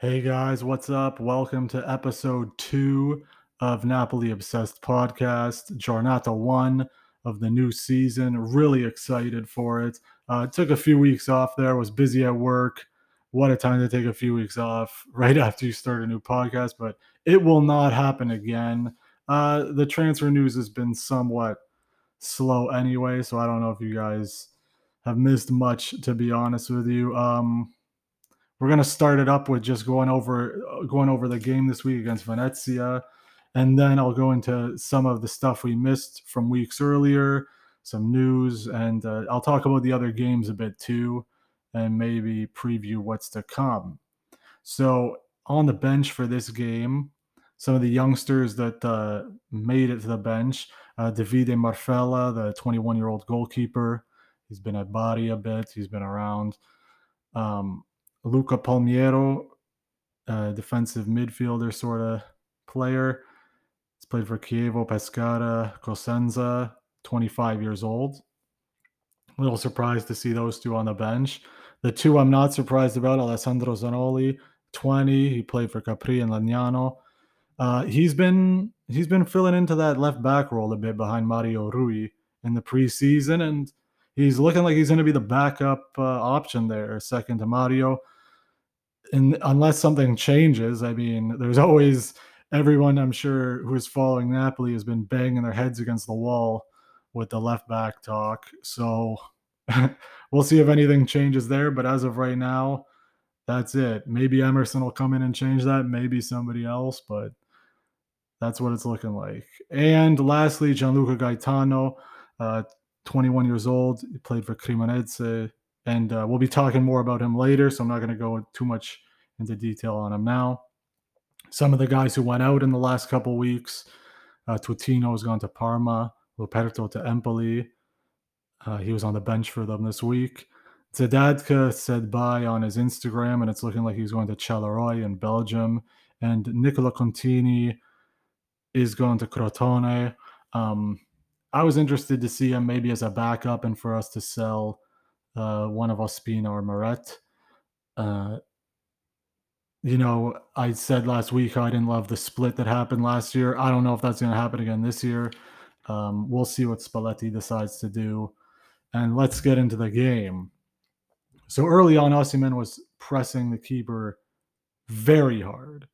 Hey guys, what's up? Welcome to episode two of Napoli Obsessed Podcast, Giornata one of the new season. Really excited for it. Uh, took a few weeks off there, was busy at work. What a time to take a few weeks off right after you start a new podcast, but it will not happen again. Uh, the transfer news has been somewhat slow anyway, so I don't know if you guys have missed much, to be honest with you. Um, we're gonna start it up with just going over going over the game this week against Venezia, and then I'll go into some of the stuff we missed from weeks earlier, some news, and uh, I'll talk about the other games a bit too, and maybe preview what's to come. So on the bench for this game, some of the youngsters that uh, made it to the bench, uh, Davide Marfella, the 21 year old goalkeeper, he's been at Bari a bit, he's been around. Um, Luca Palmiero, uh, defensive midfielder sort of player. He's played for Chievo, Pescara, Cosenza, 25 years old. A little surprised to see those two on the bench. The two I'm not surprised about, Alessandro Zanoli, 20. He played for Carpi and Legnago. Uh, he's been he's been filling into that left back role a bit behind Mario Rui in the preseason, and he's looking like he's going to be the backup uh, option there, second to Mario. And unless something changes, I mean, there's always everyone I'm sure who is following Napoli has been banging their heads against the wall with the left back talk. So we'll see if anything changes there. But as of right now, that's it. Maybe Emerson will come in and change that. Maybe somebody else, but that's what it's looking like. And lastly, Gianluca Gaetano, uh, 21 years old. He played for Cremonese, and uh, we'll be talking more about him later. So I'm not going to go too much into detail on him now. Some of the guys who went out in the last couple weeks, uh, Tutino has gone to Parma, Luperto to Empoli. Uh, he was on the bench for them this week. Zedadka said bye on his Instagram, and it's looking like he's going to Charleroi in Belgium. And Nicola Contini is going to Crotone. Um, I was interested to see him maybe as a backup and for us to sell uh, one of Ospina or Meret. Uh, you know, I said last week I didn't love the split that happened last year. I don't know if that's going to happen again this year. Um, we'll see what Spalletti decides to do. And let's get into the game. So early on, Osimhen was pressing the keeper very hard,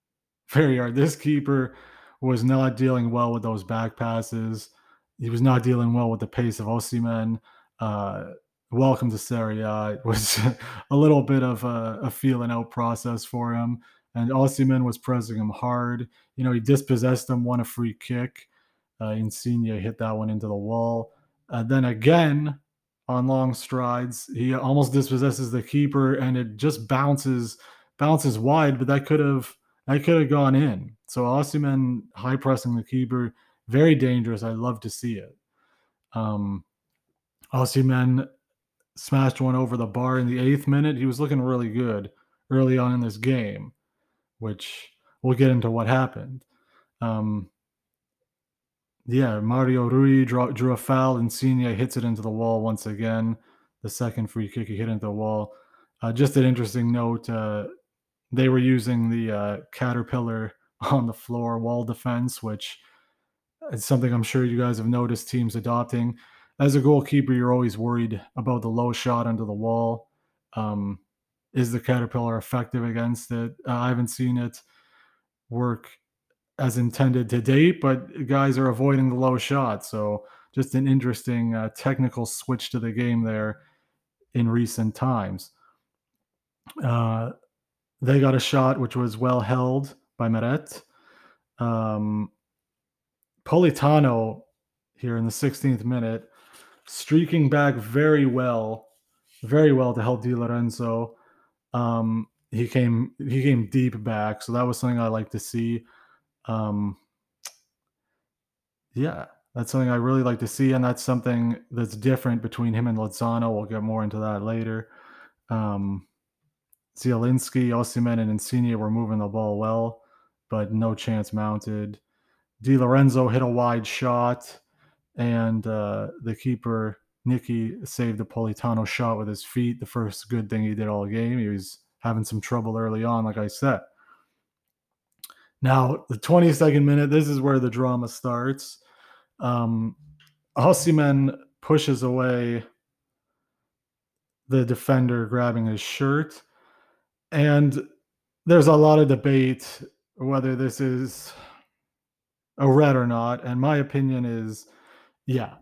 very hard. This keeper was not dealing well with those back passes. He was not dealing well with the pace of Osimhen. Uh, welcome to Serie A. It was a little bit of a, a feeling out process for him. And Osimhen was pressing him hard. You know, he dispossessed him, won a free kick. Uh, hit that one into the wall. And then again, on long strides, he almost dispossesses the keeper, and it just bounces bounces wide. But that could have that could have gone in. So Osimhen high pressing the keeper, very dangerous. I love to see it. Um, Osimhen smashed one over the bar in the eighth minute. He was looking really good early on in this game, which we'll get into what happened. Um, yeah, Mario Rui drew, drew a foul. and Insigne hits it into the wall once again. The second free kick he hit into the wall. Uh, just an interesting note. Uh, they were using the uh, caterpillar on the floor wall defense, which is something I'm sure you guys have noticed teams adopting as a goalkeeper, you're always worried about the low shot under the wall. Um, is the caterpillar effective against it? Uh, I haven't seen it work as intended to date, but guys are avoiding the low shot. So just an interesting uh, technical switch to the game there in recent times. Uh, they got a shot which was well held by Meret. Um, Politano here in the 16th minute streaking back very well, very well to help Di Lorenzo. Um, he came he came deep back, so that was something I like to see. Um, yeah, that's something I really like to see, and that's something that's different between him and Lozano. We'll get more into that later. Um, Zielinski, Osimhen, and Insigne were moving the ball well, but no chance mounted. Di Lorenzo hit a wide shot and uh, the keeper Nicky saved the Politano shot with his feet. The first good thing he did all game. He was having some trouble early on, like I said. Now, the 22nd minute, this is where the drama starts. Um, pushes away the defender grabbing his shirt. And there's a lot of debate whether this is a red or not. And my opinion is, yeah,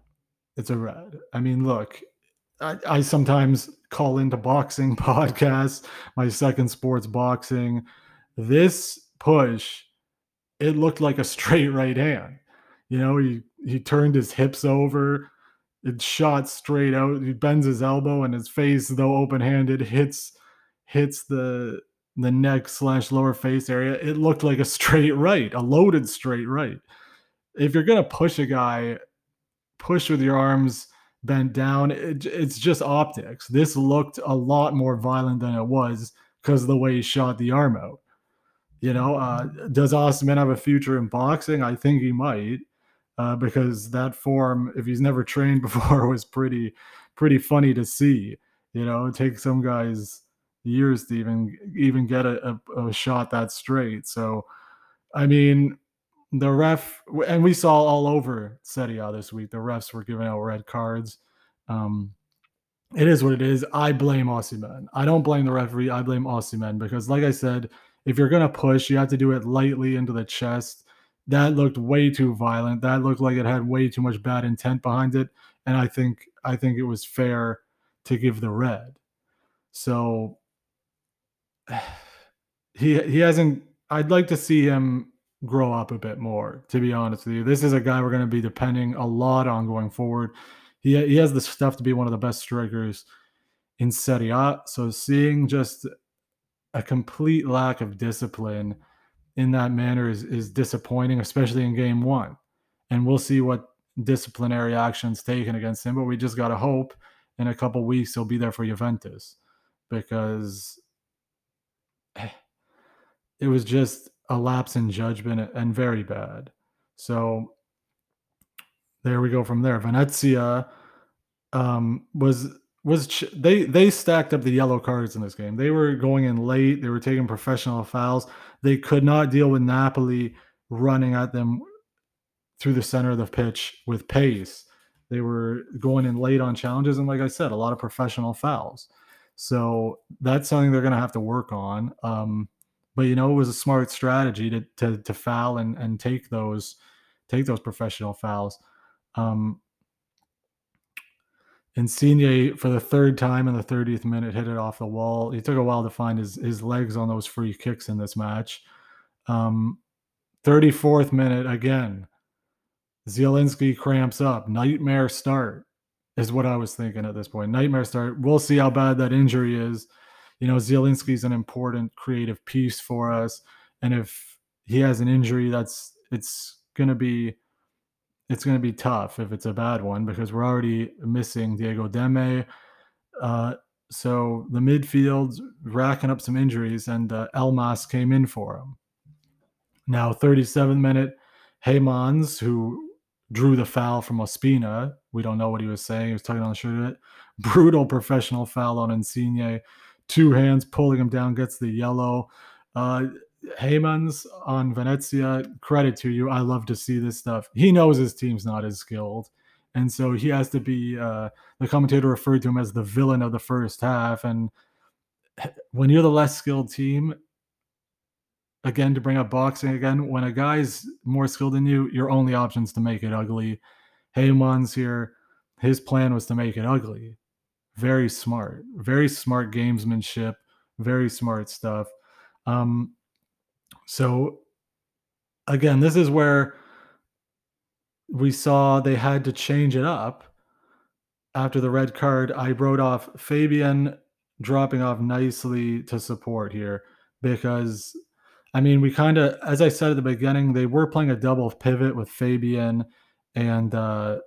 it's a red. I mean, look, I, I sometimes call into boxing podcasts, my second sports boxing. This push, it looked like a straight right hand. You know, he he turned his hips over, it shot straight out. He bends his elbow and his face, though open handed, hits hits the the neck slash lower face area. It looked like a straight right, a loaded straight right. If you're gonna push a guy, push with your arms bent down. It, it's just optics. This looked a lot more violent than it was because of the way he shot the arm out. You know, uh, does Osimhen have a future in boxing? I think he might, uh, because that form, if he's never trained before, was pretty, pretty funny to see. You know, it takes some guys years to even even get a, a, a shot that straight. So, I mean, the ref and we saw all over Serie A this week. The refs were giving out red cards. Um, it is what it is. I blame Osimhen. I don't blame the referee. I blame Osimhen because, like I said, if you're gonna push, you have to do it lightly into the chest. That looked way too violent. That looked like it had way too much bad intent behind it, and I think I think it was fair to give the red. So he he hasn't. I'd like to see him grow up a bit more, to be honest with you. This is a guy we're going to be depending a lot on going forward. He, he has the stuff to be one of the best strikers in Serie A. So seeing just a complete lack of discipline in that manner is, is disappointing, especially in game one. And we'll see what disciplinary actions taken against him, but we just got to hope in a couple weeks he'll be there for Juventus because eh, it was just a lapse in judgment and very bad. So there we go from there. Venezia um, was was ch- they they stacked up the yellow cards in this game. They were going in late. They were taking professional fouls. They could not deal with Napoli running at them through the center of the pitch with pace. They were going in late on challenges, and like I said, a lot of professional fouls. So that's something they're going to have to work on. Um, but you know it was a smart strategy to to, to foul and, and take those take those professional fouls. Um, Insigne for the third time in the 30th minute hit it off the wall. He took a while to find his his legs on those free kicks in this match. Um, 34th minute again. Zielinski cramps up. Nightmare start is what I was thinking at this point. Nightmare start. We'll see how bad that injury is you know, Zielinski's an important creative piece for us. And if he has an injury, that's it's gonna be it's gonna be tough if it's a bad one because we're already missing Diego Demme. Uh, so the midfield racking up some injuries, and uh, Elmas came in for him. Now, 37 minute, Heymans, who drew the foul from Osimhen. We don't know what he was saying. He was tugging on the shirt. Brutal professional foul on Insigne two hands pulling him down, gets the yellow. Uh, Heymans on Venezia, credit to you. I love to see this stuff. He knows his team's not as skilled. And so he has to be, uh, the commentator referred to him as the villain of the first half. And when you're the less skilled team, again, to bring up boxing again, when a guy's more skilled than you, your only option is to make it ugly. Heymans here, his plan was to make it ugly very smart, very smart gamesmanship, very smart stuff. Um, so again, this is where we saw they had to change it up after the red card. I wrote off Fabian dropping off nicely to support here because I mean, we kind of, as I said at the beginning, they were playing a double pivot with Fabian and uh,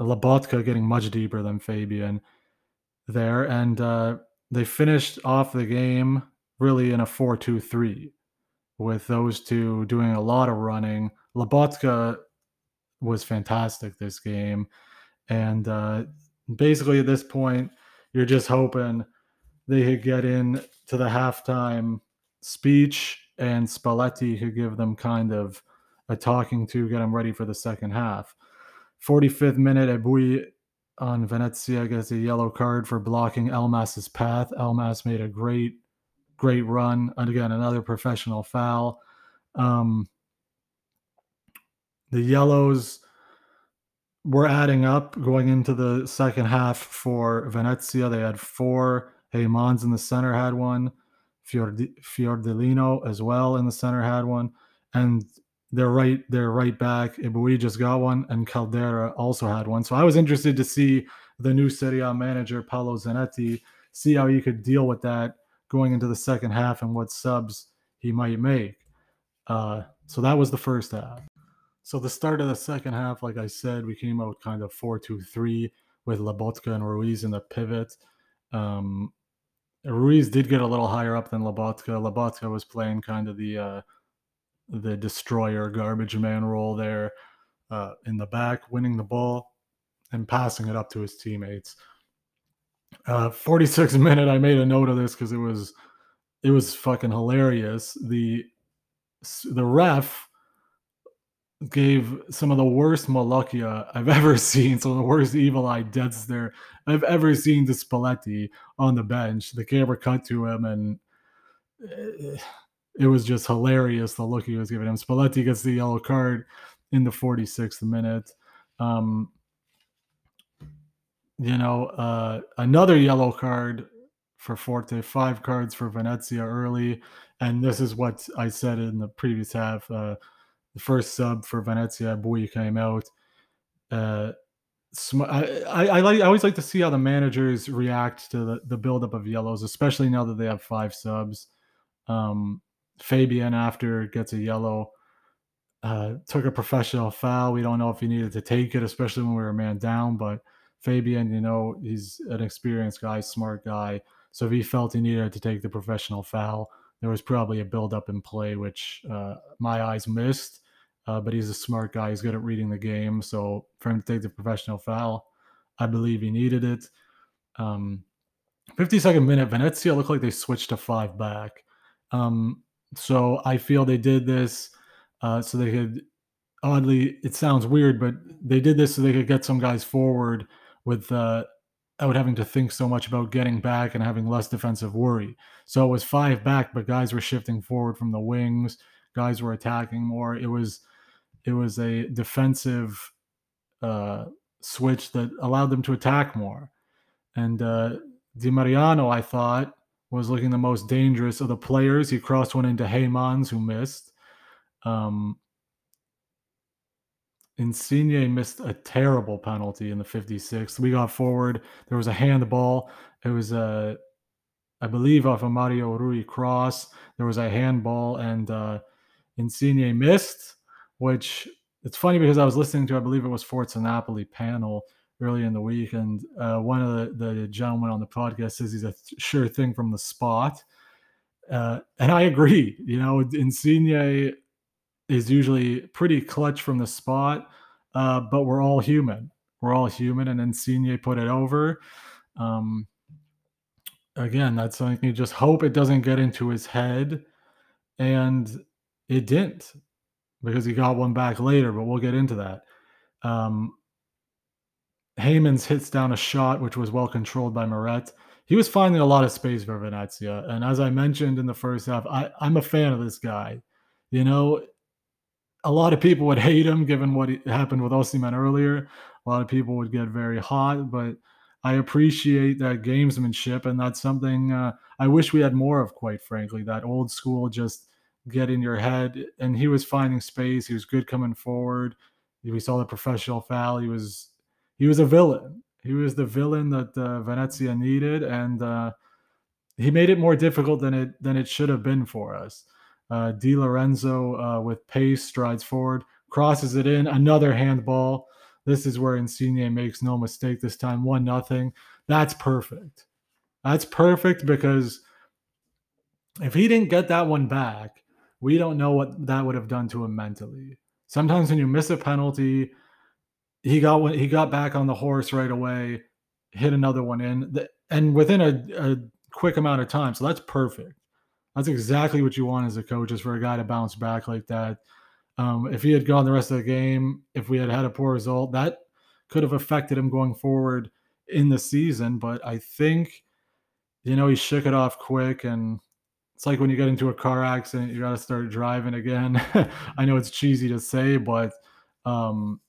Lobotka getting much deeper than Fabian there, and uh, they finished off the game really in a 4 2 3 with those two doing a lot of running. Lobotka was fantastic this game. And uh, basically, at this point, you're just hoping they could get in to the halftime speech and Spalletti could give them kind of a talking to, get them ready for the second half. 45th minute, Ebuehi on Venezia gets a yellow card for blocking Elmas's path. Elmas made a great, great run. And again, another professional foul. Um, the yellows were adding up going into the second half for Venezia. They had four. Heymans in the center had one. Fiordilino as well in the center had one. And they're right, they're right back. Ebuehi just got one, and Caldara also had one. So I was interested to see the new Serie A manager Paolo Zanetti see how he could deal with that going into the second half and what subs he might make. Uh, so that was the first half. So the start of the second half, like I said, we came out kind of 4-2-3 with Lobotka and Ruiz in the pivot. Um, Ruiz did get a little higher up than Lobotka. Lobotka was playing kind of the uh, the destroyer garbage man role there uh, in the back, winning the ball and passing it up to his teammates. Uh, 46 minute, I made a note of this because it was it was fucking hilarious. The the ref gave some of the worst malocchio I've ever seen, some of the worst evil eye deaths there I've ever seen to Spalletti on the bench. The camera cut to him and eh, it was just hilarious the look he was giving him. Spalletti gets the yellow card in the 46th minute. Um, you know, uh, another yellow card for Forte, five cards for Venezia early. And this is what I said in the previous half. Uh, the first sub for Venezia, Bui came out. Uh, I, I, I, like I always like to see how the managers react to the, the buildup of yellows, especially now that they have five subs. Um, Fabian after gets a yellow uh, took a professional foul. We don't know if he needed to take it, especially when we were man down. But Fabian, you know, he's an experienced guy, smart guy. So if he felt he needed to take the professional foul, there was probably a buildup in play, which uh, my eyes missed. Uh, but he's a smart guy. He's good at reading the game. So for him to take the professional foul, I believe he needed it. Um, 52nd minute, Venezia looked like they switched to five back. Um, so I feel they did this uh, so they could, oddly, it sounds weird, but they did this so they could get some guys forward with uh, without having to think so much about getting back and having less defensive worry. So it was five back, but guys were shifting forward from the wings. Guys were attacking more. It was it was a defensive uh, switch that allowed them to attack more. And uh, Di Mariano, I thought, was looking the most dangerous of the players. He crossed one into Heymans, who missed. Um, Insigne missed a terrible penalty in the 56th. We got forward. There was a handball. It was a, I believe, off a Mario Rui cross. There was a handball, and uh, Insigne missed, which it's funny because I was listening to, I believe it was Forza Napoli panel early in the week, and uh, one of the, the gentlemen on the podcast says he's a th- sure thing from the spot. Uh, and I agree. You know, Insigne is usually pretty clutch from the spot, uh, but we're all human. We're all human, and Insigne put it over. Um, again, that's something you just hope it doesn't get into his head, and it didn't because he got one back later. But we'll get into that. Um, Heymans hits down a shot which was well controlled by Meret. He was finding a lot of space for Venezia, and as I mentioned in the first half, I, I'm a fan of this guy. You know, a lot of people would hate him given what happened with Osimhen earlier. A lot of people would get very hot, but I appreciate that gamesmanship, and that's something uh, I wish we had more of. Quite frankly, that old school just get in your head. And he was finding space. He was good coming forward. We saw the professional foul. He was he was a villain. He was the villain that uh, Venezia needed, and uh, he made it more difficult than it than it should have been for us. Uh, Di Lorenzo uh, with pace strides forward, crosses it in. Another handball. This is where Insigne makes no mistake this time. One nothing. That's perfect. That's perfect because if he didn't get that one back, we don't know what that would have done to him mentally. Sometimes when you miss a penalty, he got he got back on the horse right away, hit another one in, and within a, a quick amount of time. So that's perfect. That's exactly what you want as a coach is for a guy to bounce back like that. Um, if he had gone the rest of the game, if we had had a poor result, that could have affected him going forward in the season. But I think, you know, he shook it off quick. And it's like when you get into a car accident, you got to start driving again. I know it's cheesy to say, but um,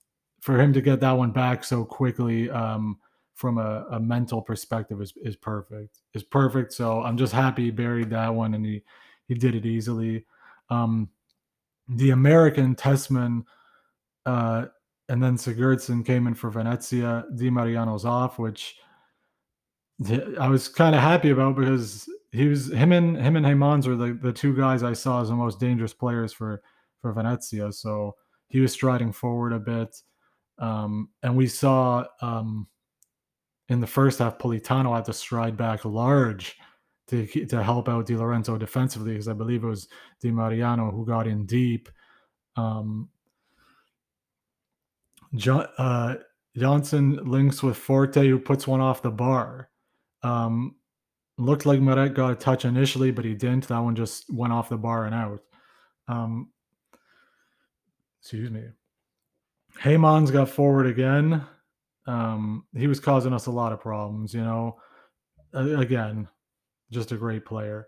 for him to get that one back so quickly um, from a, a, mental perspective is, is perfect. Is perfect. So I'm just happy he buried that one and he he did it easily. Um, the American Tessmann uh, and then Sigurdsson came in for Venezia. Di Mariano's off, which I was kind of happy about because he was him and him and Heymans were the, the two guys I saw as the most dangerous players for for Venezia. So he was striding forward a bit, um, and we saw um, in the first half Politano had to stride back large to to help out Di Lorenzo defensively because I believe it was Di Mariano who got in deep. Um, John, uh, Johnsen links with Forte, who puts one off the bar. Um, looked like Meret got a touch initially, but he didn't. That one just went off the bar and out. Um, excuse me. Heymans got forward again. Um, he was causing us a lot of problems, you know. Again, just a great player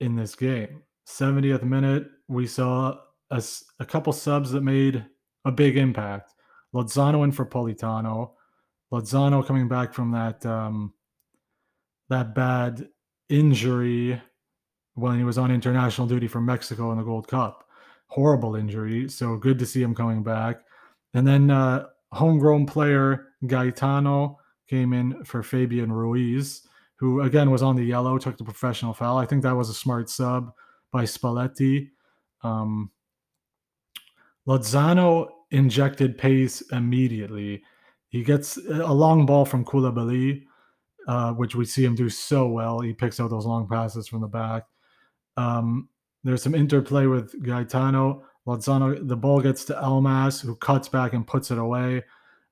in this game. 70th minute, we saw a, a couple subs that made a big impact. Lozano in for Politano. Lozano coming back from that um, that bad injury when he was on international duty for Mexico in the Gold Cup. Horrible injury. So good to see him coming back. And then uh, homegrown player Gaetano came in for Fabian Ruiz who again was on the yellow, took the professional foul. I think that was a smart sub by Spalletti. Um, Lozano injected pace immediately. He gets a long ball from Koulibaly, uh, which we see him do so well. He picks out those long passes from the back. Um, there's some interplay with Gaetano. Lozano, the ball gets to Elmas, who cuts back and puts it away.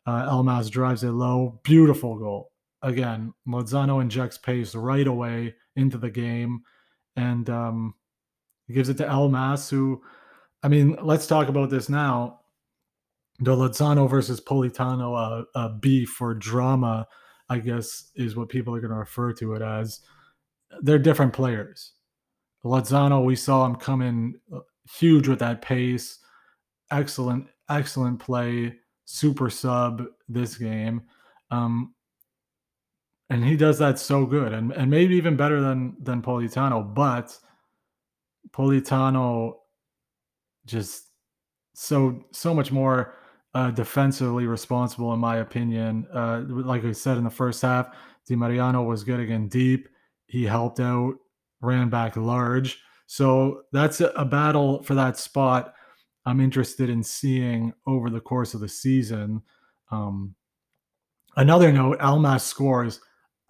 Uh, Elmas drives it low. Beautiful goal again, Lozano injects pace right away into the game and um, gives it to Elmas, who, I mean, let's talk about this now. The Lozano versus Politano uh, uh, beef or drama, I guess, is what people are going to refer to it as. They're different players. Lozano, we saw him come in uh, huge with that pace. Excellent, excellent play. Super sub this game. Um, and he does that so good and, and maybe even better than than Politano, but Politano just so so much more uh, defensively responsible in my opinion. Uh, like I said in the first half, Di Mariano was good again deep. He helped out, ran back large. So that's a, a battle for that spot. I'm interested in seeing over the course of the season. Um, another note: Elmas scores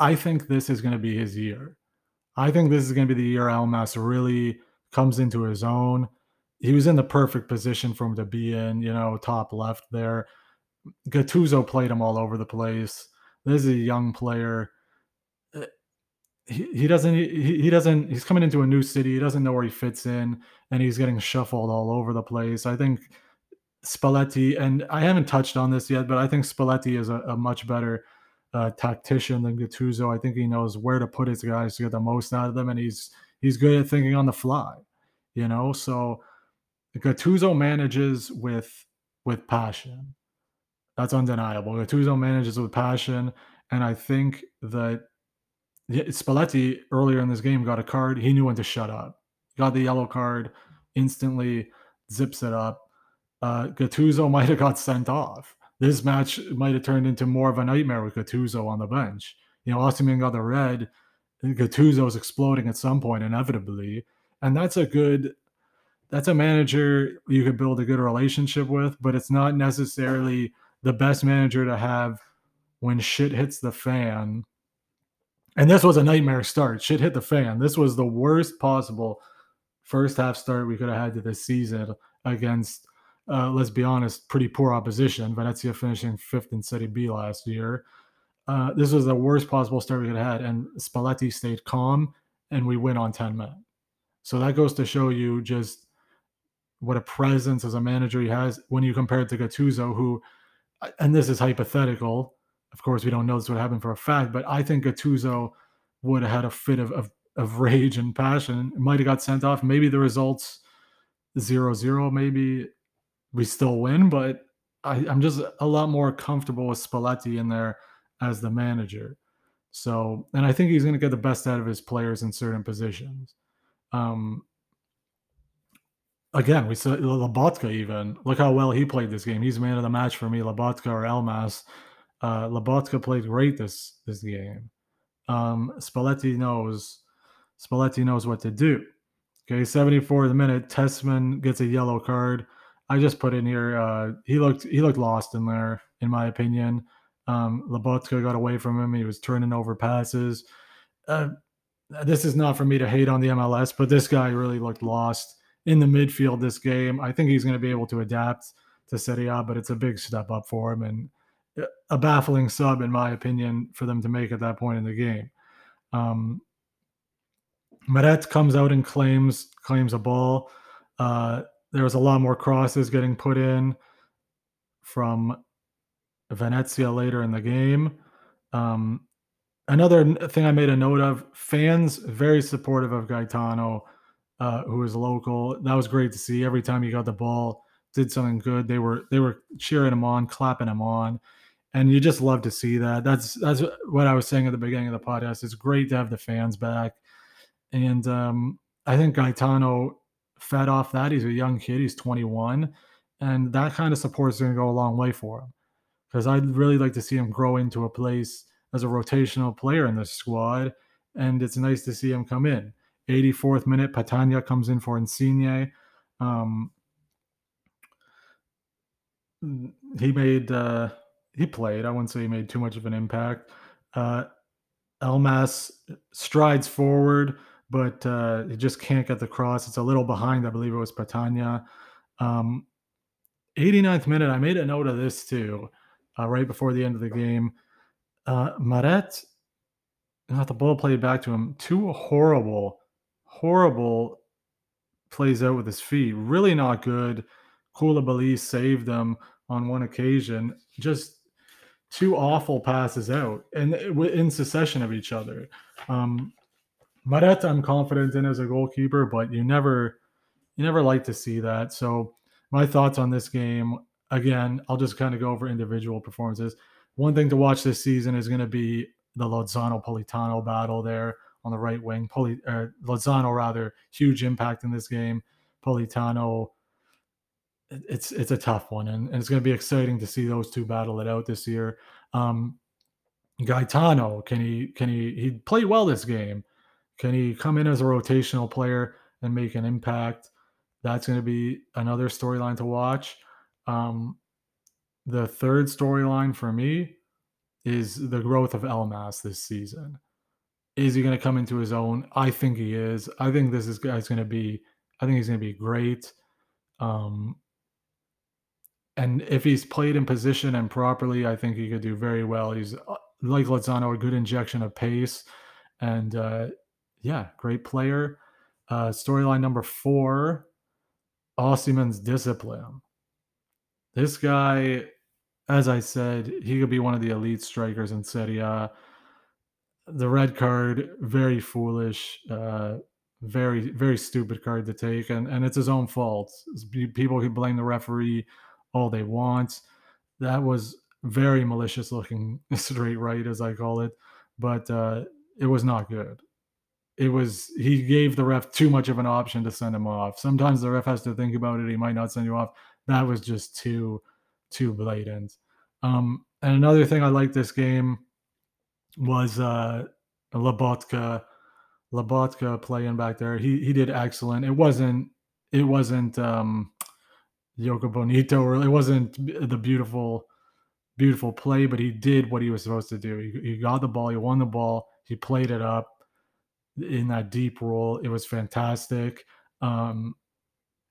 I think this is going to be his year. I think this is going to be the year Elmas really comes into his own. He was in the perfect position for him to be in, you know, top left there. Gattuso played him all over the place. This is a young player. He, he doesn't he, he doesn't he's coming into a new city. He doesn't know where he fits in, and he's getting shuffled all over the place. I think Spalletti, and I haven't touched on this yet, but I think Spalletti is a, a much better uh, tactician than Gattuso. I think he knows where to put his guys to get the most out of them, and he's he's good at thinking on the fly. You know, so Gattuso manages with with passion. That's undeniable. Gattuso manages with passion, and I think that Spalletti earlier in this game got a card. He knew when to shut up. Got the yellow card, instantly zips it up. Uh, Gattuso might have got sent off this match might have turned into more of a nightmare with Gattuso on the bench. You know, Osimhen got the red. Gattuso is exploding at some point, inevitably. And that's a good, that's a manager you could build a good relationship with, but it's not necessarily the best manager to have when shit hits the fan. And this was a nightmare start. Shit hit the fan. This was the worst possible first half start we could have had to this season against uh, let's be honest, pretty poor opposition. Venezia finishing fifth in Serie B last year. Uh, this was the worst possible start we could have had, and Spalletti stayed calm, and we win on 10 men. So that goes to show you just what a presence as a manager he has when you compare it to Gattuso, who, and this is hypothetical. Of course, we don't know this would happen for a fact, but I think Gattuso would have had a fit of, of, of rage and passion. Might have got sent off. Maybe the results zero zero. Maybe we still win, but I, I'm just a lot more comfortable with Spalletti in there as the manager. So, and I think he's going to get the best out of his players in certain positions. Um, again, we saw Lobotka even. Look how well he played this game. He's man of the match for me, Lobotka or Elmas. Uh, Lobotka played great this this game. Um, Spalletti knows Spalletti knows what to do. Okay, 74th minute, Tessmann gets a yellow card. I just put in here. Uh, he looked he looked lost in there, in my opinion. Um, Lobotka got away from him. He was turning over passes. Uh, this is not for me to hate on the MLS, but this guy really looked lost in the midfield this game. I think he's going to be able to adapt to Serie A, but it's a big step up for him and a baffling sub, in my opinion, for them to make at that point in the game. Um, comes out and claims claims a ball. Uh, there was a lot more crosses getting put in from Venezia later in the game. Um, another thing I made a note of: fans very supportive of Gaetano, uh, who is local. That was great to see. Every time he got the ball, did something good. They were they were cheering him on, clapping him on, and you just love to see that. That's that's what I was saying at the beginning of the podcast. It's great to have the fans back, and um, I think Gaetano fed off that. He's a young kid. He's 21, and that kind of support is going to go a long way for him because I'd really like to see him grow into a place as a rotational player in this squad. And it's nice to see him come in. 84th minute, Petagna comes in for Insigne. Um, he made, uh, he played. I wouldn't say he made too much of an impact. Uh, Elmas strides forward, but uh, he just can't get the cross. It's a little behind. I believe it was Petagna. Um, 89th minute, I made a note of this too uh, right before the end of the game. Uh, Meret got the ball played back to him. Two horrible, horrible plays out with his feet. Really not good. Koulibaly saved them on one occasion. Just two awful passes out and in succession of each other. Um, Meret, I'm confident in as a goalkeeper, but you never, you never like to see that. So my thoughts on this game again, I'll just kind of go over individual performances. One thing to watch this season is going to be the Lozano Politano battle there on the right wing. Poli, uh, Lozano, rather, huge impact in this game. Politano, it's it's a tough one, and, and it's going to be exciting to see those two battle it out this year. Um, Gaetano, can he can he he played well this game? Can he come in as a rotational player and make an impact? That's going to be another storyline to watch. Um, the third storyline for me is the growth of Elmas this season. Is he going to come into his own? I think he is. I think this is guy's going to be. I think he's going to be great. Um, and if he's played in position and properly, I think he could do very well. He's uh, like Lozano, a good injection of pace, and uh, yeah, great player. Uh, storyline number four: Osimhen's discipline. This guy, as I said, he could be one of the elite strikers in Serie A. The red card, very foolish, uh, very very stupid card to take, and and it's his own fault. People can blame the referee all they want. That was very malicious looking straight right, as I call it, but uh, it was not good. It was he gave the ref too much of an option to send him off. Sometimes the ref has to think about it. He might not send you off that was just too too blatant. Um, and another thing I like this game was uh, Lobotka. Lobotka playing back there. He he did excellent. It wasn't it wasn't um, jogo bonito it wasn't the beautiful beautiful play, but he did what he was supposed to do. He, he got the ball. He won the ball. He played it up in that deep role. It was fantastic. Um,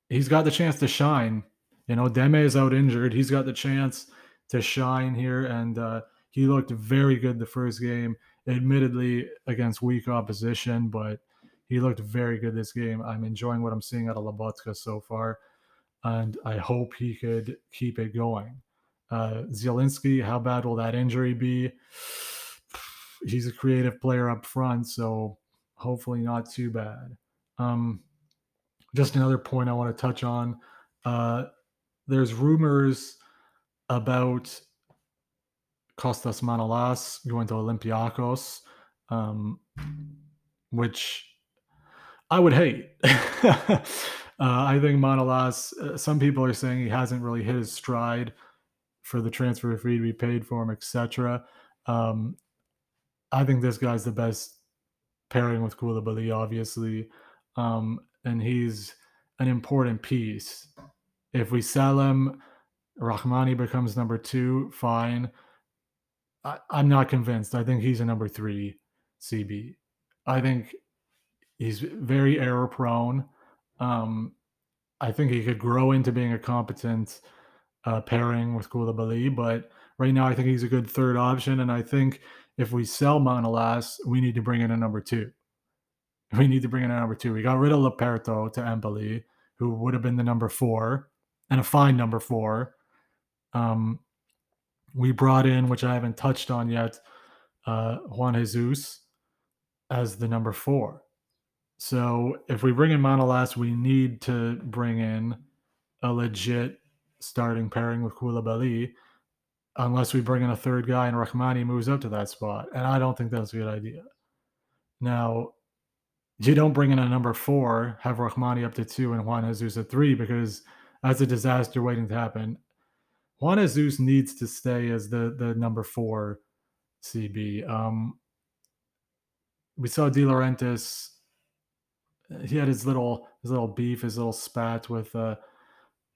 he's got the chance to shine you know, Demme is out injured. He's got the chance to shine here, and uh, he looked very good the first game. Admittedly, against weak opposition, but He looked very good this game. I'm enjoying what I'm seeing out of Lobotka so far, and I hope he could keep it going. Uh, Zielinski, how bad will that injury be? He's a creative player up front, so hopefully not too bad. Um, just another point I want to touch on. Uh, there's rumors about Costas Manolas going to Olympiacos, um, which I would hate. uh, I think Manolas, uh, some people are saying he hasn't really hit his stride for the transfer fee to be paid for him, etc. Um, I think this guy's the best pairing with Koulibaly, obviously. Um, and he's an important piece. If we sell him, Rrahmani becomes number two, fine. I, am not convinced. I think he's a number three CB. I think he's very error prone. Um, I think he could grow into being a competent uh, pairing with Koulibaly, but right now I think he's a good third option. And I think if we sell Manolas, we need to bring in a number two. We need to bring in a number two. We got rid of Luperto to Empoli, who would have been the number four and a fine number four. Um, we brought in, which I haven't touched on yet, uh, Juan Jesus as the number four. So if we bring in Manolas, we need to bring in a legit starting pairing with Koulibaly, unless we bring in a third guy and Rrahmani moves up to that spot. And I don't think that's a good idea. Now, you don't bring in a number four, have Rrahmani up to two and Juan Jesus at three because that's a disaster waiting to happen. Juan Jesus needs to stay as the the number four CB. Um, we saw De Laurentiis. He had his little his little beef, his little spat with uh,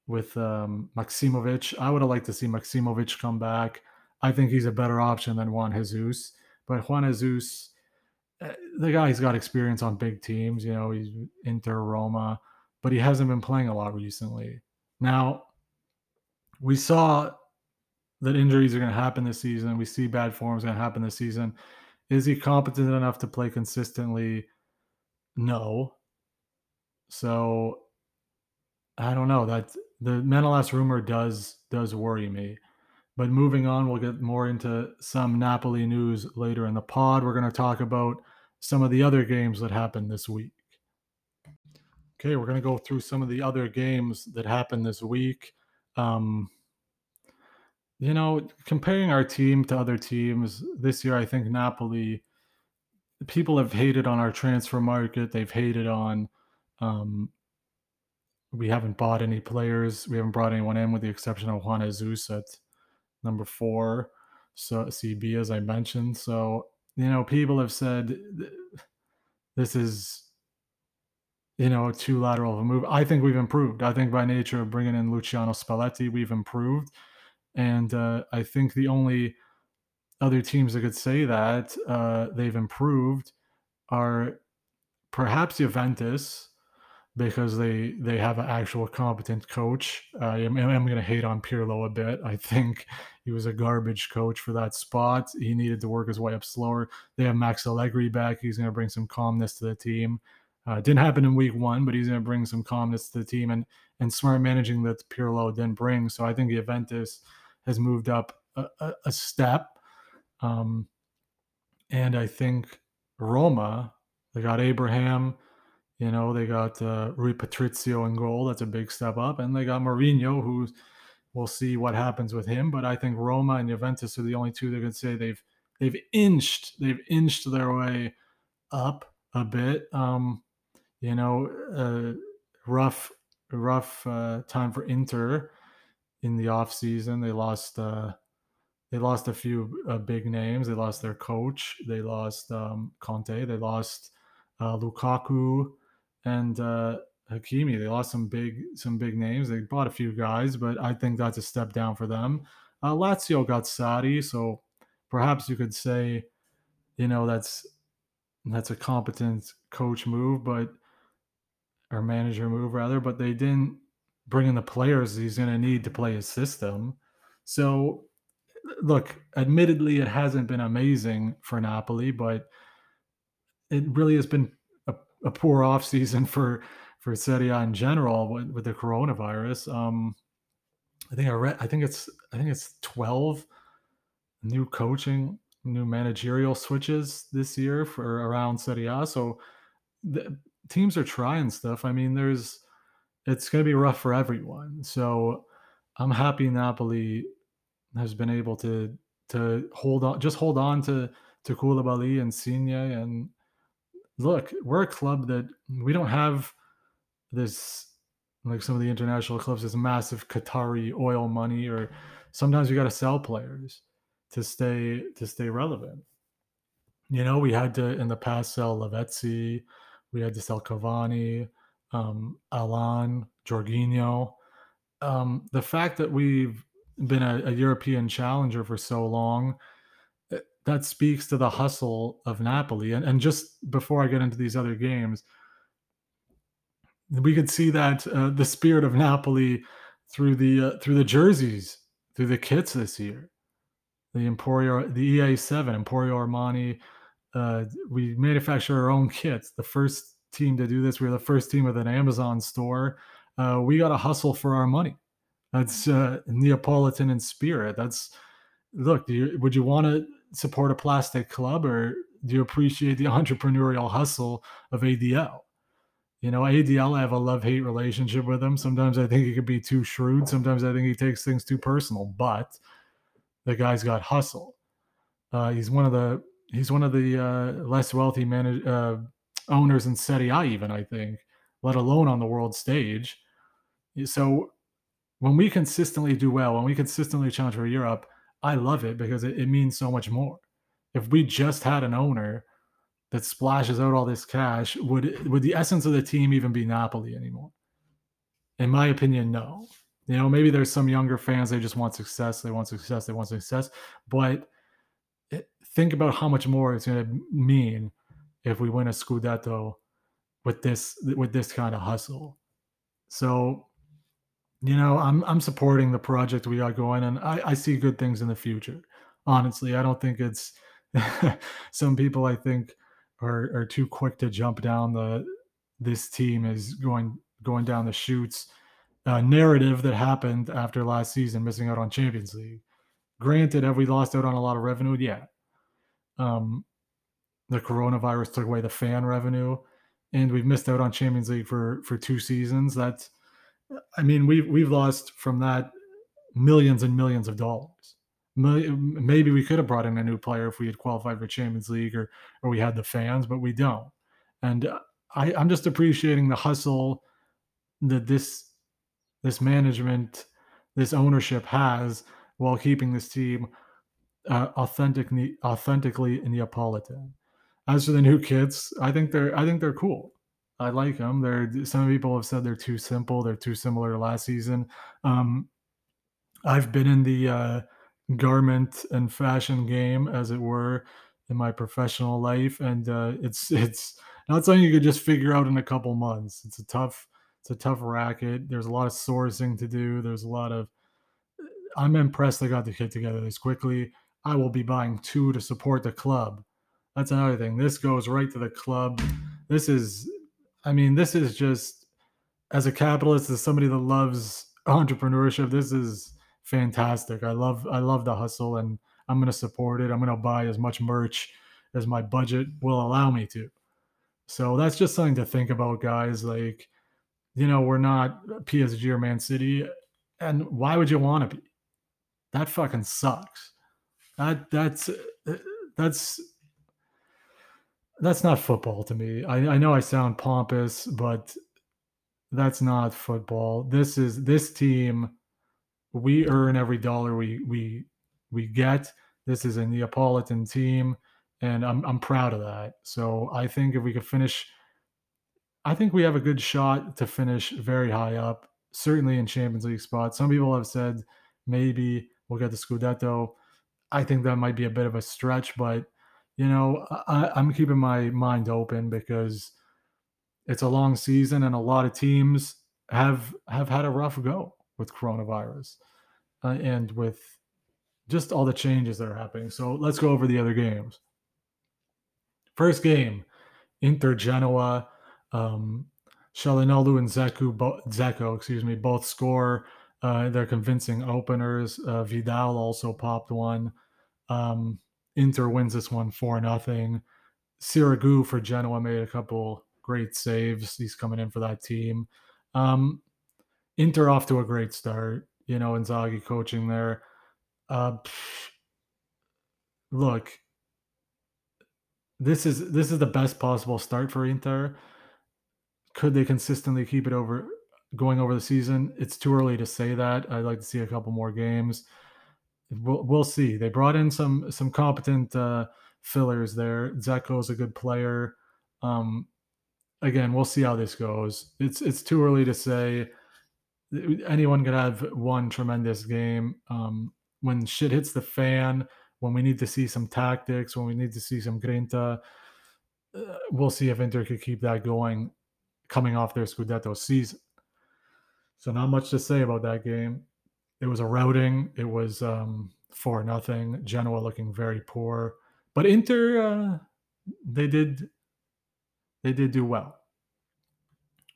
with um, Maksimovic. I would have liked to see Maksimovic come back. I think he's a better option than Juan Jesus. But Juan Jesus, eh, the guy's got experience on big teams. You know, he's Inter Roma, but he hasn't been playing a lot recently. Now, we saw that injuries are going to happen this season. We see bad forms going to happen this season. Is he competent enough to play consistently? No. So I don't know. That the Manolas rumor does does worry me. But moving on, we'll get more into some Napoli news later in the pod. We're going to talk about some of the other games that happened this week. Okay, we're going to go through some of the other games that happened this week. Um, you know, comparing our team to other teams this year, I think Napoli, people have hated on our transfer market. They've hated on, um, we haven't bought any players. We haven't brought anyone in with the exception of Juan Jesus at number four. So CB, as I mentioned. So, you know, people have said this is you know, too lateral of a move. I think we've improved. I think by nature of bringing in Luciano Spalletti, we've improved. And uh, I think the only other teams that could say that uh, they've improved are perhaps Juventus because they they have an actual competent coach. Uh, I'm, I'm going to hate on Pirlo a bit. I think he was a garbage coach for that spot. He needed to work his way up slower. They have Max Allegri back. He's going to bring some calmness to the team. Uh, didn't happen in week one, but he's going to bring some calmness to the team and and smart managing that Pirlo didn't bring. So I think the Juventus has moved up a, a, a step. Um, and I think Roma, they got Abraham, you know, they got uh, Rui Patrício in goal. That's a big step up. And they got Mourinho, who we'll see what happens with him. But I think Roma and Juventus are the only two that can say they've they've inched they've inched their way up a bit. Um, you know, uh, rough rough uh, time for Inter in the off season. They lost uh, they lost a few uh, big names. They lost their coach. They lost um, Conte. They lost uh, Lukaku and uh, Hakimi. They lost some big some big names. They bought a few guys, but I think that's a step down for them. Uh, Lazio got Sarri, so perhaps you could say, you know, that's that's a competent coach move, but or manager move rather, but they didn't bring in the players he's going to need to play his system. So, look, admittedly, it hasn't been amazing for Napoli, but it really has been a, poor off season for for Serie A in general with, with the coronavirus. Um, I think I read. I think it's. I think it's twelve new coaching, new managerial switches this year for around Serie A. So the teams are trying stuff. I mean, there's. It's going to be rough for everyone. So I'm happy Napoli has been able to to hold on, just hold on to to Koulibaly and Insigne. And look, we're a club that we don't have this like some of the international clubs, this massive Qatari oil money, or sometimes you got to sell players to stay to stay relevant. You know, we had to in the past sell Lavezzi, we had to sell Cavani, um, Allan, Jorginho. Um, the fact that we've been a, a European challenger for so long, that speaks to the hustle of Napoli. And, and just before I get into these other games, we could see that uh, the spirit of Napoli through the uh, through the jerseys, through the kits this year. The Emporio, the EA7, Emporio Armani. Uh, we manufacture our own kits. The first team to do this. We are the first team with an Amazon store. Uh, we got to hustle for our money. That's uh, Neapolitan in spirit. That's look. You, would you want to support a plastic club, or do you appreciate the entrepreneurial hustle of ADL? You know, ADL, I have a love hate relationship with him. Sometimes I think he could be too shrewd. Sometimes I think he takes things too personal. But the guy's got hustle. Uh, he's one of the he's one of the uh, less wealthy manage, uh, owners in Serie A, even I think, let alone on the world stage. So when we consistently do well, when we consistently challenge for Europe, I love it because it, it means so much more. If we just had an owner that splashes out all this cash, would would the essence of the team even be Napoli anymore? In my opinion, no. You know, maybe there's some younger fans they just want success, they want success, they want success, but eh, think about how much more it's going to mean if we win a scudetto with this with this kind of hustle. So, you know, I'm I'm supporting the project we got going, and I, I see good things in the future. Honestly, I don't think it's some people I think are are too quick to jump down the this team is going going down the chutes uh, narrative that happened after last season, missing out on Champions League. Granted, have we lost out on a lot of revenue? Yeah. Um, the coronavirus took away the fan revenue, and we've missed out on Champions League for for two seasons. That's, I mean, we've we've lost from that millions and millions of dollars maybe we could have brought in a new player if we had qualified for Champions League or or we had the fans, but we don't. And I, I'm just appreciating the hustle that this this management, this ownership has while keeping this team uh, authentically authentically Neapolitan. As for the new kids, I think they're I think they're cool. I like them. They're some people have said they're too simple. They're too similar to last season. Um, I've been in the uh, garment and fashion game, as it were, in my professional life, and uh, it's it's not something you could just figure out in a couple months. It's a tough it's a tough racket. There's a lot of sourcing to do. There's a lot of I'm impressed they got the kit together this quickly. I will be buying two to support the club. That's another thing. This goes right to the club. This is, I mean, this is just as a capitalist, as somebody that loves entrepreneurship, this is fantastic. I love I love the hustle and I'm to support it. I'm to buy as much merch as my budget will allow me to. So that's just something to think about guys like you know, we're not PSG or Man City and why would you want to be? That fucking sucks. That that's that's that's not football to me. I, I know I sound pompous, but that's not football. This is this team we earn every dollar we we we get. This is a Neapolitan team, and I'm I'm proud of that. So I think if we could finish, I think we have a good shot to finish very high up, certainly in Champions League spots. Some people have said maybe we'll get the Scudetto. I think that might be a bit of a stretch, but you know I, I'm keeping my mind open because it's a long season and a lot of teams have have had a rough go with coronavirus uh, and with just all the changes that are happening. So let's go over the other games. First game, Inter Genoa. Um, Calhanoglu and Zeku, bo- Dzeko, excuse me, both score. Uh, they're convincing openers. Uh, Vidal also popped one. Um, Inter wins this one for nothing. Sirigu for Genoa made a couple great saves. He's coming in for that team. Um, Inter off to a great start. You know, Inzaghi coaching there. Uh, look, this is this is the best possible start for Inter. Could they consistently keep it over going over the season? It's too early to say that. I'd like to see a couple more games. We'll, we'll see. They brought in some some competent uh, fillers there. Dzeko's a good player. Um, again, we'll see how this goes. It's it's too early to say. Anyone could have one tremendous game. Um, when shit hits the fan, when we need to see some tactics, when we need to see some grinta, uh, we'll see if Inter could keep that going coming off their Scudetto season. So not much to say about that game. It was a routing. It was um, for nothing. Genoa looking very poor, but Inter uh, they did they did do well.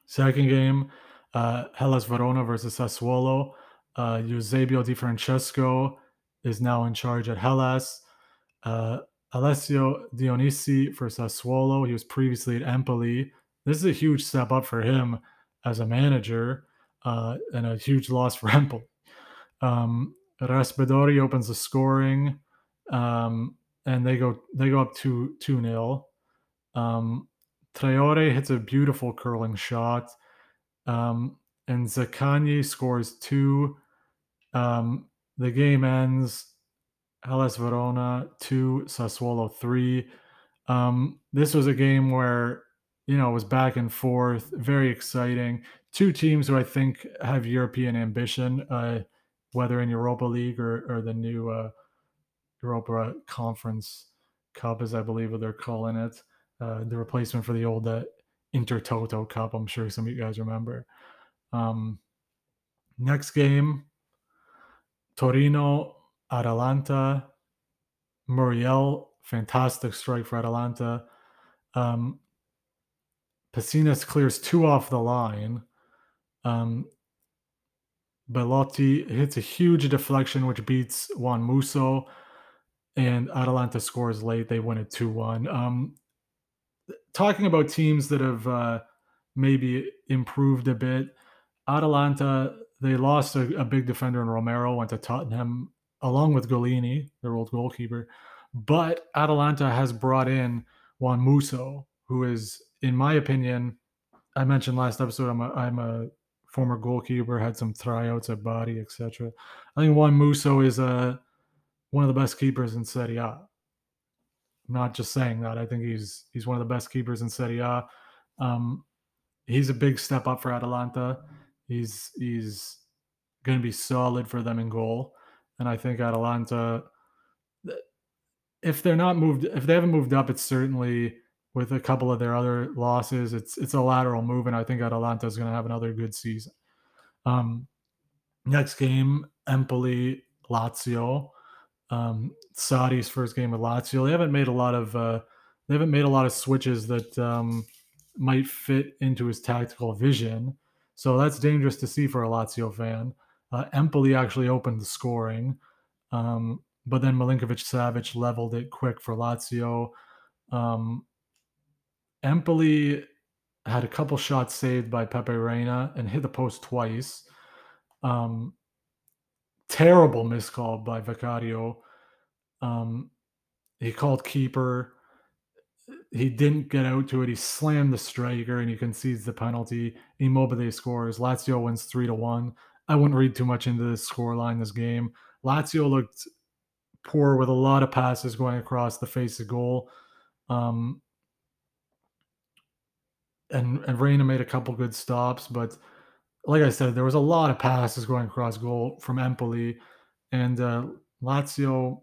Second game, uh, Hellas Verona versus Sassuolo. Uh, Eusebio Di Francesco is now in charge at Hellas. Uh, Alessio Dionisi for Sassuolo. He was previously at Empoli. This is a huge step up for him as a manager uh, and a huge loss for Empoli. Um, Raspadori opens the scoring, um, and they go they go up two two nil. Um, Traore hits a beautiful curling shot. Um, and Zaccagni scores two. Um, the game ends Hellas Verona 2, Sassuolo 3. Um, this was a game where, you know, it was back and forth, very exciting. Two teams who I think have European ambition, uh, whether in Europa League or, or the new uh, Europa Conference Cup, as I believe what they're calling it uh, the replacement for the old uh, Intertoto Cup. I'm sure some of you guys remember. Um, next game, Torino, Atalanta, Muriel, fantastic strike for Atalanta. Um, Pessina clears two off the line. Um, Belotti hits a huge deflection, which beats Juan Musso, and Atalanta scores late. They win it 2 1. Um, talking about teams that have uh, maybe improved a bit, Atalanta they lost a, a, big defender in Romero, went to Tottenham along with Gollini, their old goalkeeper. But Atalanta has brought in Juan Musso, who is, in my opinion, I mentioned last episode, I'm a, I'm a former goalkeeper, had some tryouts at Bari, etc. I think Juan Musso is uh, one of the best keepers in Serie A not just saying that. I think he's he's one of the best keepers in Serie A. Um, he's a big step up for Atalanta. He's he's going to be solid for them in goal, and I think Atalanta, if they're not moved, if they haven't moved up, it's certainly with a couple of their other losses. It's it's a lateral move, and I think Atalanta is going to have another good season. Um, next game, Empoli Lazio um, Sarri's first game with Lazio. They haven't made a lot of uh, they haven't made a lot of switches that um, might fit into his tactical vision. So that's dangerous to see for a Lazio fan. Uh, Empoli actually opened the scoring, um, but then Milinkovic Savic leveled it quick for Lazio. Um, Empoli had a couple shots saved by Pepe Reina and hit the post twice. Um, terrible miscall by Vicario. Um, he called keeper. He didn't get out to it. He slammed the striker and he concedes the penalty. Immobile scores. Lazio wins three to one. I wouldn't read too much into the score line this game. Lazio looked poor with a lot of passes going across the face of goal. Um, and and Reina made a couple good stops, but like I said, there was a lot of passes going across goal from Empoli, and uh, Lazio.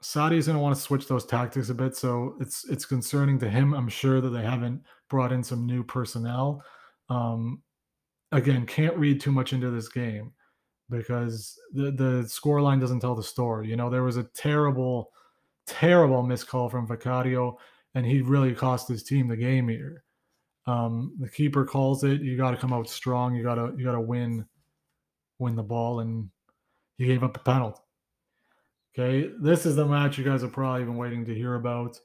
Sarri is going to want to switch those tactics a bit, so it's it's concerning to him. I'm sure that they haven't brought in some new personnel. Um, again, can't read too much into this game because the the score line doesn't tell the story. You know, there was a terrible, terrible miscall from Vicario, and he really cost his team the game here. Um, the keeper calls it. You got to come out strong. You gotta you gotta win win the ball, and he gave up a penalty. Okay, this is the match you guys are probably been waiting to hear about.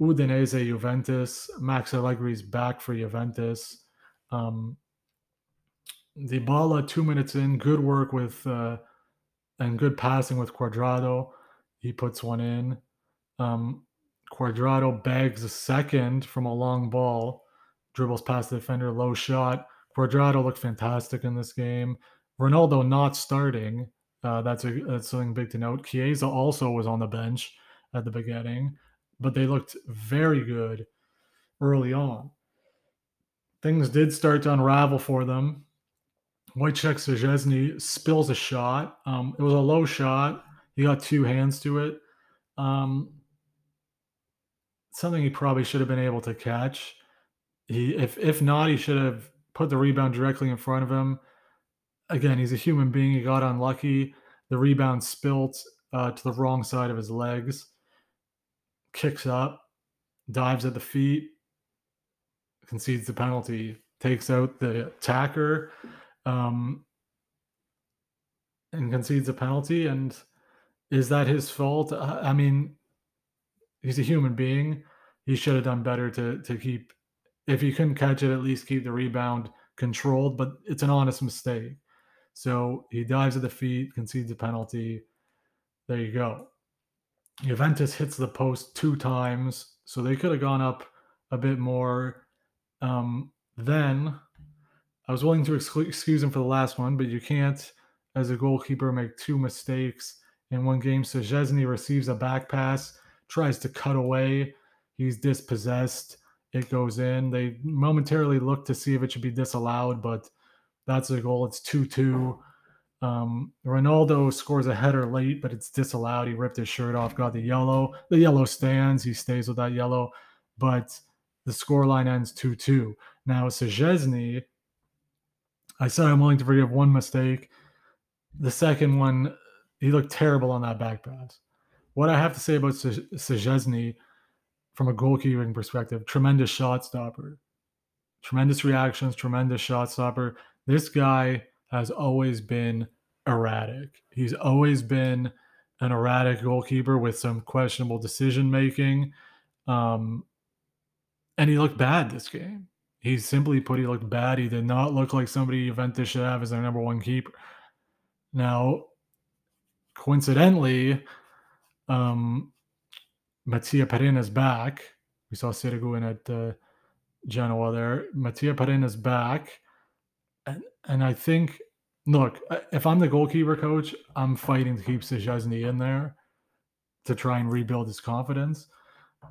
Udinese Juventus. Max Allegri's back for Juventus. Um, Dybala, two minutes in, good work with uh, and good passing with Cuadrado. He puts one in. Um, Cuadrado bags a second from a long ball, dribbles past the defender, low shot. Cuadrado looked fantastic in this game. Ronaldo not starting. Uh, that's a that's something big to note. Chiesa also was on the bench at the beginning, but they looked very good early on. Things did start to unravel for them. Wojciech Szczesny spills a shot. Um, it was a low shot. He got two hands to it. Um, something he probably should have been able to catch. He, if if not, he should have put the rebound directly in front of him. Again, he's a human being. He got unlucky. The rebound spilt uh, to the wrong side of his legs. Kicks up, dives at the feet, concedes the penalty, takes out the attacker, um, and concedes a penalty. And is that his fault? I mean, he's a human being. He should have done better to to keep if he couldn't catch it, at least keep the rebound controlled. But it's an honest mistake. So he dives at the feet, concedes a penalty. There you go. Juventus hits the post two times, so they could have gone up a bit more. Um, then I was willing to excuse him for the last one, but you can't, as a goalkeeper, make two mistakes in one game. So Szczesny receives a back pass tries to cut away. He's dispossessed. It goes in. They momentarily look to see if it should be disallowed, but that's the goal. It's 2 2. Um, Ronaldo scores a header late, but it's disallowed. He ripped his shirt off, got the yellow. The yellow stands. He stays with that yellow, but the scoreline ends 2 2. Now, Szczesny, I said I'm willing to forgive one mistake. The second one, he looked terrible on that back pass what I have to say about Szczesny from a goalkeeping perspective, tremendous shot stopper, tremendous reactions, tremendous shot stopper. This guy has always been erratic. He's always been an erratic goalkeeper with some questionable decision making. Um, and he looked bad this game. He simply put, he looked bad. He did not look like somebody Juventus should have as their number one keeper. Now, coincidentally, um, Mattia Perin's back. We saw Sirigu in at uh, Genoa there. Mattia Perin's back. And, and I think, look, if I'm the goalkeeper coach, I'm fighting to keep Szczesny in there to try and rebuild his confidence.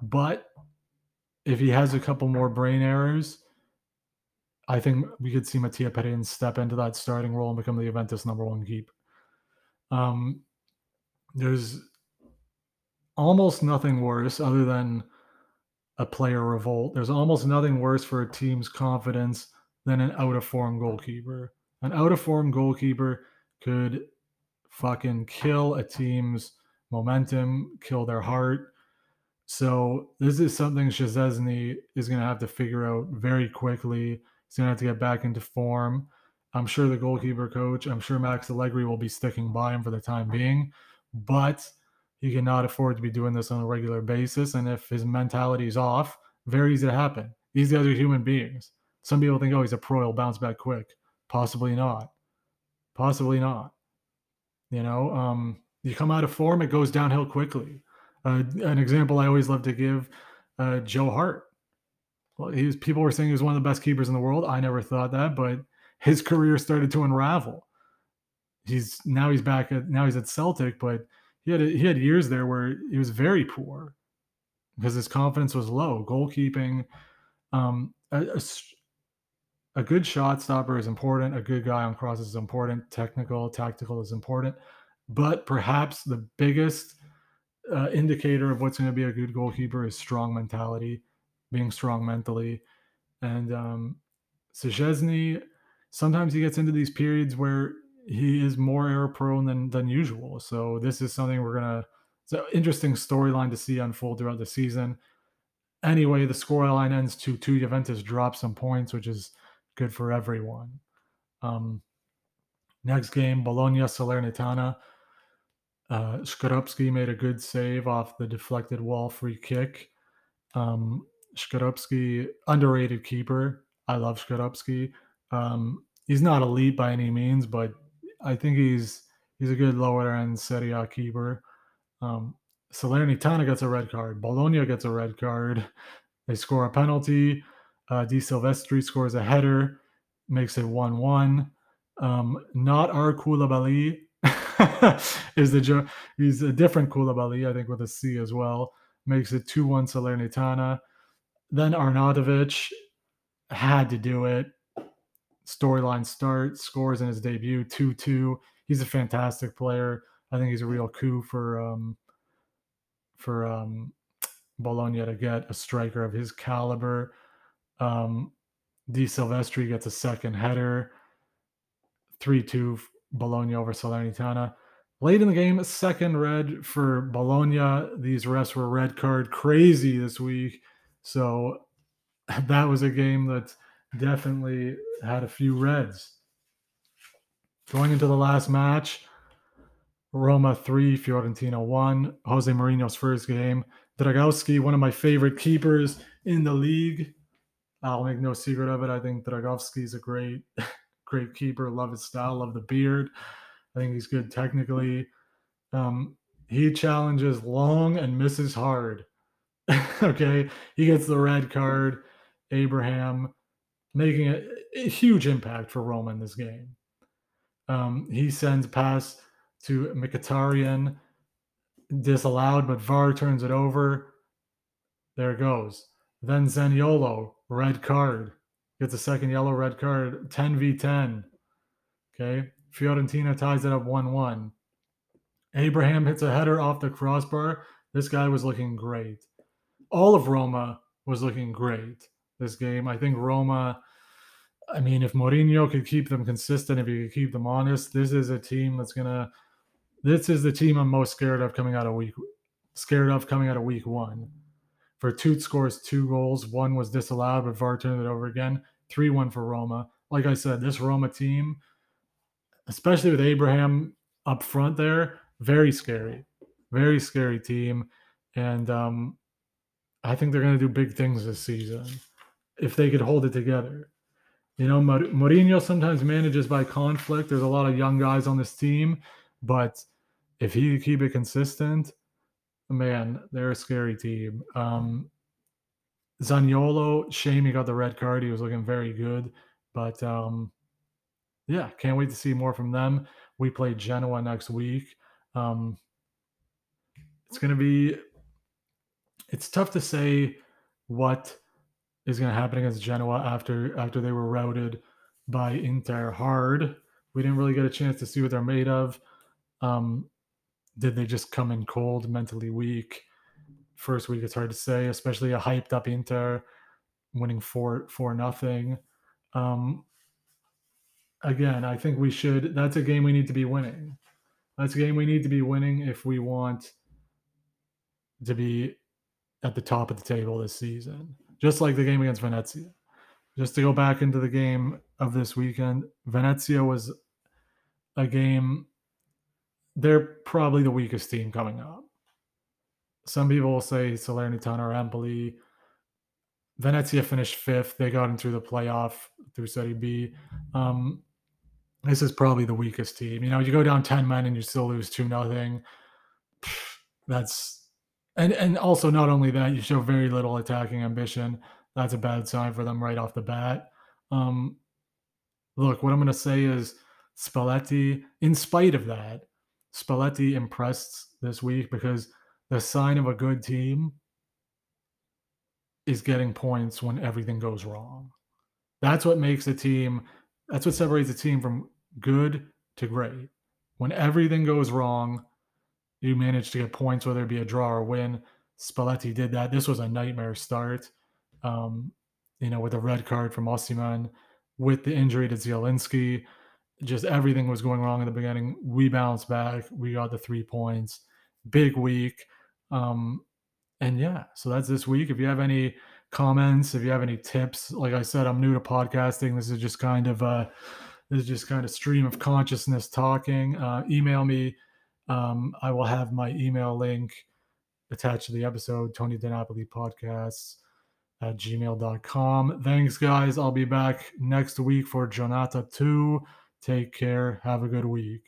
But if he has a couple more brain errors, I think we could see Mattia Perin step into that starting role and become the Juventus number one keep. Um, there's almost nothing worse other than a player revolt. There's almost nothing worse for a team's confidence than an out of form goalkeeper. An out of form goalkeeper could fucking kill a team's momentum, kill their heart. So this is something Szczesny is going to have to figure out very quickly. He's going to have to get back into form. I'm sure the goalkeeper coach, I'm sure Max Allegri will be sticking by him for the time being, but he cannot afford to be doing this on a regular basis. And if his mentality is off, very easy to happen. These guys are human beings. Some people think, oh, he's a pro, he'll bounce back quick. Possibly not. Possibly not. You know, um, you come out of form, it goes downhill quickly. Uh, an example I always love to give uh, Joe Hart. Well, he was, people were saying he was one of the best keepers in the world. I never thought that, but his career started to unravel. He's now he's back at now he's at Celtic, but he had he had years there where he was very poor because his confidence was low. Goalkeeping, um, a, a, a, good shot stopper is important. A good guy on crosses is important. Technical, tactical is important. But perhaps the biggest uh, indicator of what's going to be a good goalkeeper is strong mentality, being strong mentally. And um, Szczesny, sometimes he gets into these periods where he is more error prone than than usual. So this is something we're gonna. It's an interesting storyline to see unfold throughout the season. anyway, the scoreline ends 2 2. Juventus drops some points, which is good for everyone. Um, next game, Bologna Salernitana. Uh, Skorupski made a good save off the deflected wall free kick. Um, Skorupski, underrated keeper. I love Skorupski. Um, he's not elite by any means, but I think he's he's a good lower end Serie A keeper. Um, Salernitana gets a red card. Bologna gets a red card. They score a penalty. Uh, De Silvestri scores a header, makes it 1 1. Um, not our Koulibaly is the he's a different Koulibaly, I think, with a C as well. Makes it 2 1 Salernitana. Then Arnautovic had to do it. Storyline start, scores in his debut 2 2. He's a fantastic player. I think he's a real coup for um, for um, Bologna to get a striker of his caliber. Um, De Silvestri gets a second header. 3 2 Bologna over Salernitana. Late in the game, second red for Bologna. These refs were red card crazy this week. So that was a game that definitely had a few reds. Going into the last match, Roma 3, Fiorentina 1. Jose Mourinho's first game. Dragowski, one of my favorite keepers in the league. I'll make no secret of it. I think Dragowski is a great, great keeper. Love his style, love the beard. I think he's good technically. Um, he challenges long and misses hard. okay, he gets the red card. Abraham making a, a huge impact for Roma in this game. Um, he sends pass to Mkhitaryan, disallowed, but VAR turns it over. There it goes. Then Zaniolo, red card, gets a second yellow red card, 10 v 10. Okay. Fiorentina ties it up 1 1. Abraham hits a header off the crossbar. This guy was looking great. All of Roma was looking great this game. I think Roma, I mean, if Mourinho could keep them consistent, if he could keep them honest, this is a team that's to this is the team I'm most scared of coming out of week scared of coming out of week one. Veretout scores two goals. One was disallowed, but VAR turned it over again. 3 1 for Roma. Like I said, this Roma team, especially with Abraham up front there, very scary. Very scary team. And um, I think they're to do big things this season if they could hold it together. You know, Mourinho sometimes manages by conflict. There's a lot of young guys on this team, but if he keep it consistent, man, they're a scary team. Um, Zaniolo, shame he got the red card. He was looking very good, but um, yeah, can't wait to see more from them. We play Genoa next week. Um, it's going to be. It's tough to say what is going to happen against Genoa after after they were routed by Inter hard. We didn't really get a chance to see what they're made of. Um, did they just come in cold, mentally weak? First week, it's hard to say, especially a hyped up Inter winning four four nothing. Um, again, I think we should. That's a game we need to be winning. That's a game we need to be winning if we want to be at the top of the table this season. Just like the game against Venezia. Just to go back into the game of this weekend, Venezia was a game they're probably the weakest team coming up. Some people will say Salernitana or Empoli. Venezia finished fifth. They got into the playoff through Serie B. Um, this is probably the weakest team. You know, you go down 10 men and you still lose 2 nothing. That's and and also not only that, you show very little attacking ambition. That's a bad sign for them right off the bat. Um, look, what I'm going to say is Spalletti, in spite of that, Spalletti impressed this week because the sign of a good team is getting points when everything goes wrong. That's what makes a team, that's what separates a team from good to great. When everything goes wrong, you manage to get points, whether it be a draw or win. Spalletti did that. This was a nightmare start. Um, you know, with a red card from Osimhen, with the injury to Zielinski just everything was going wrong in the beginning. We bounced back. We got the three points. Big week. Um, and yeah, so that's this week. If you have any comments, if you have any tips, like I said, I'm new to podcasting. This is just kind of uh this is just kind of stream of consciousness talking. Uh, email me. Um, I will have my email link attached to the episode, Tony DiNapoli Podcasts at gmail.com. Thanks, guys. I'll be back next week for Giornata 2. Take care. Have a good week.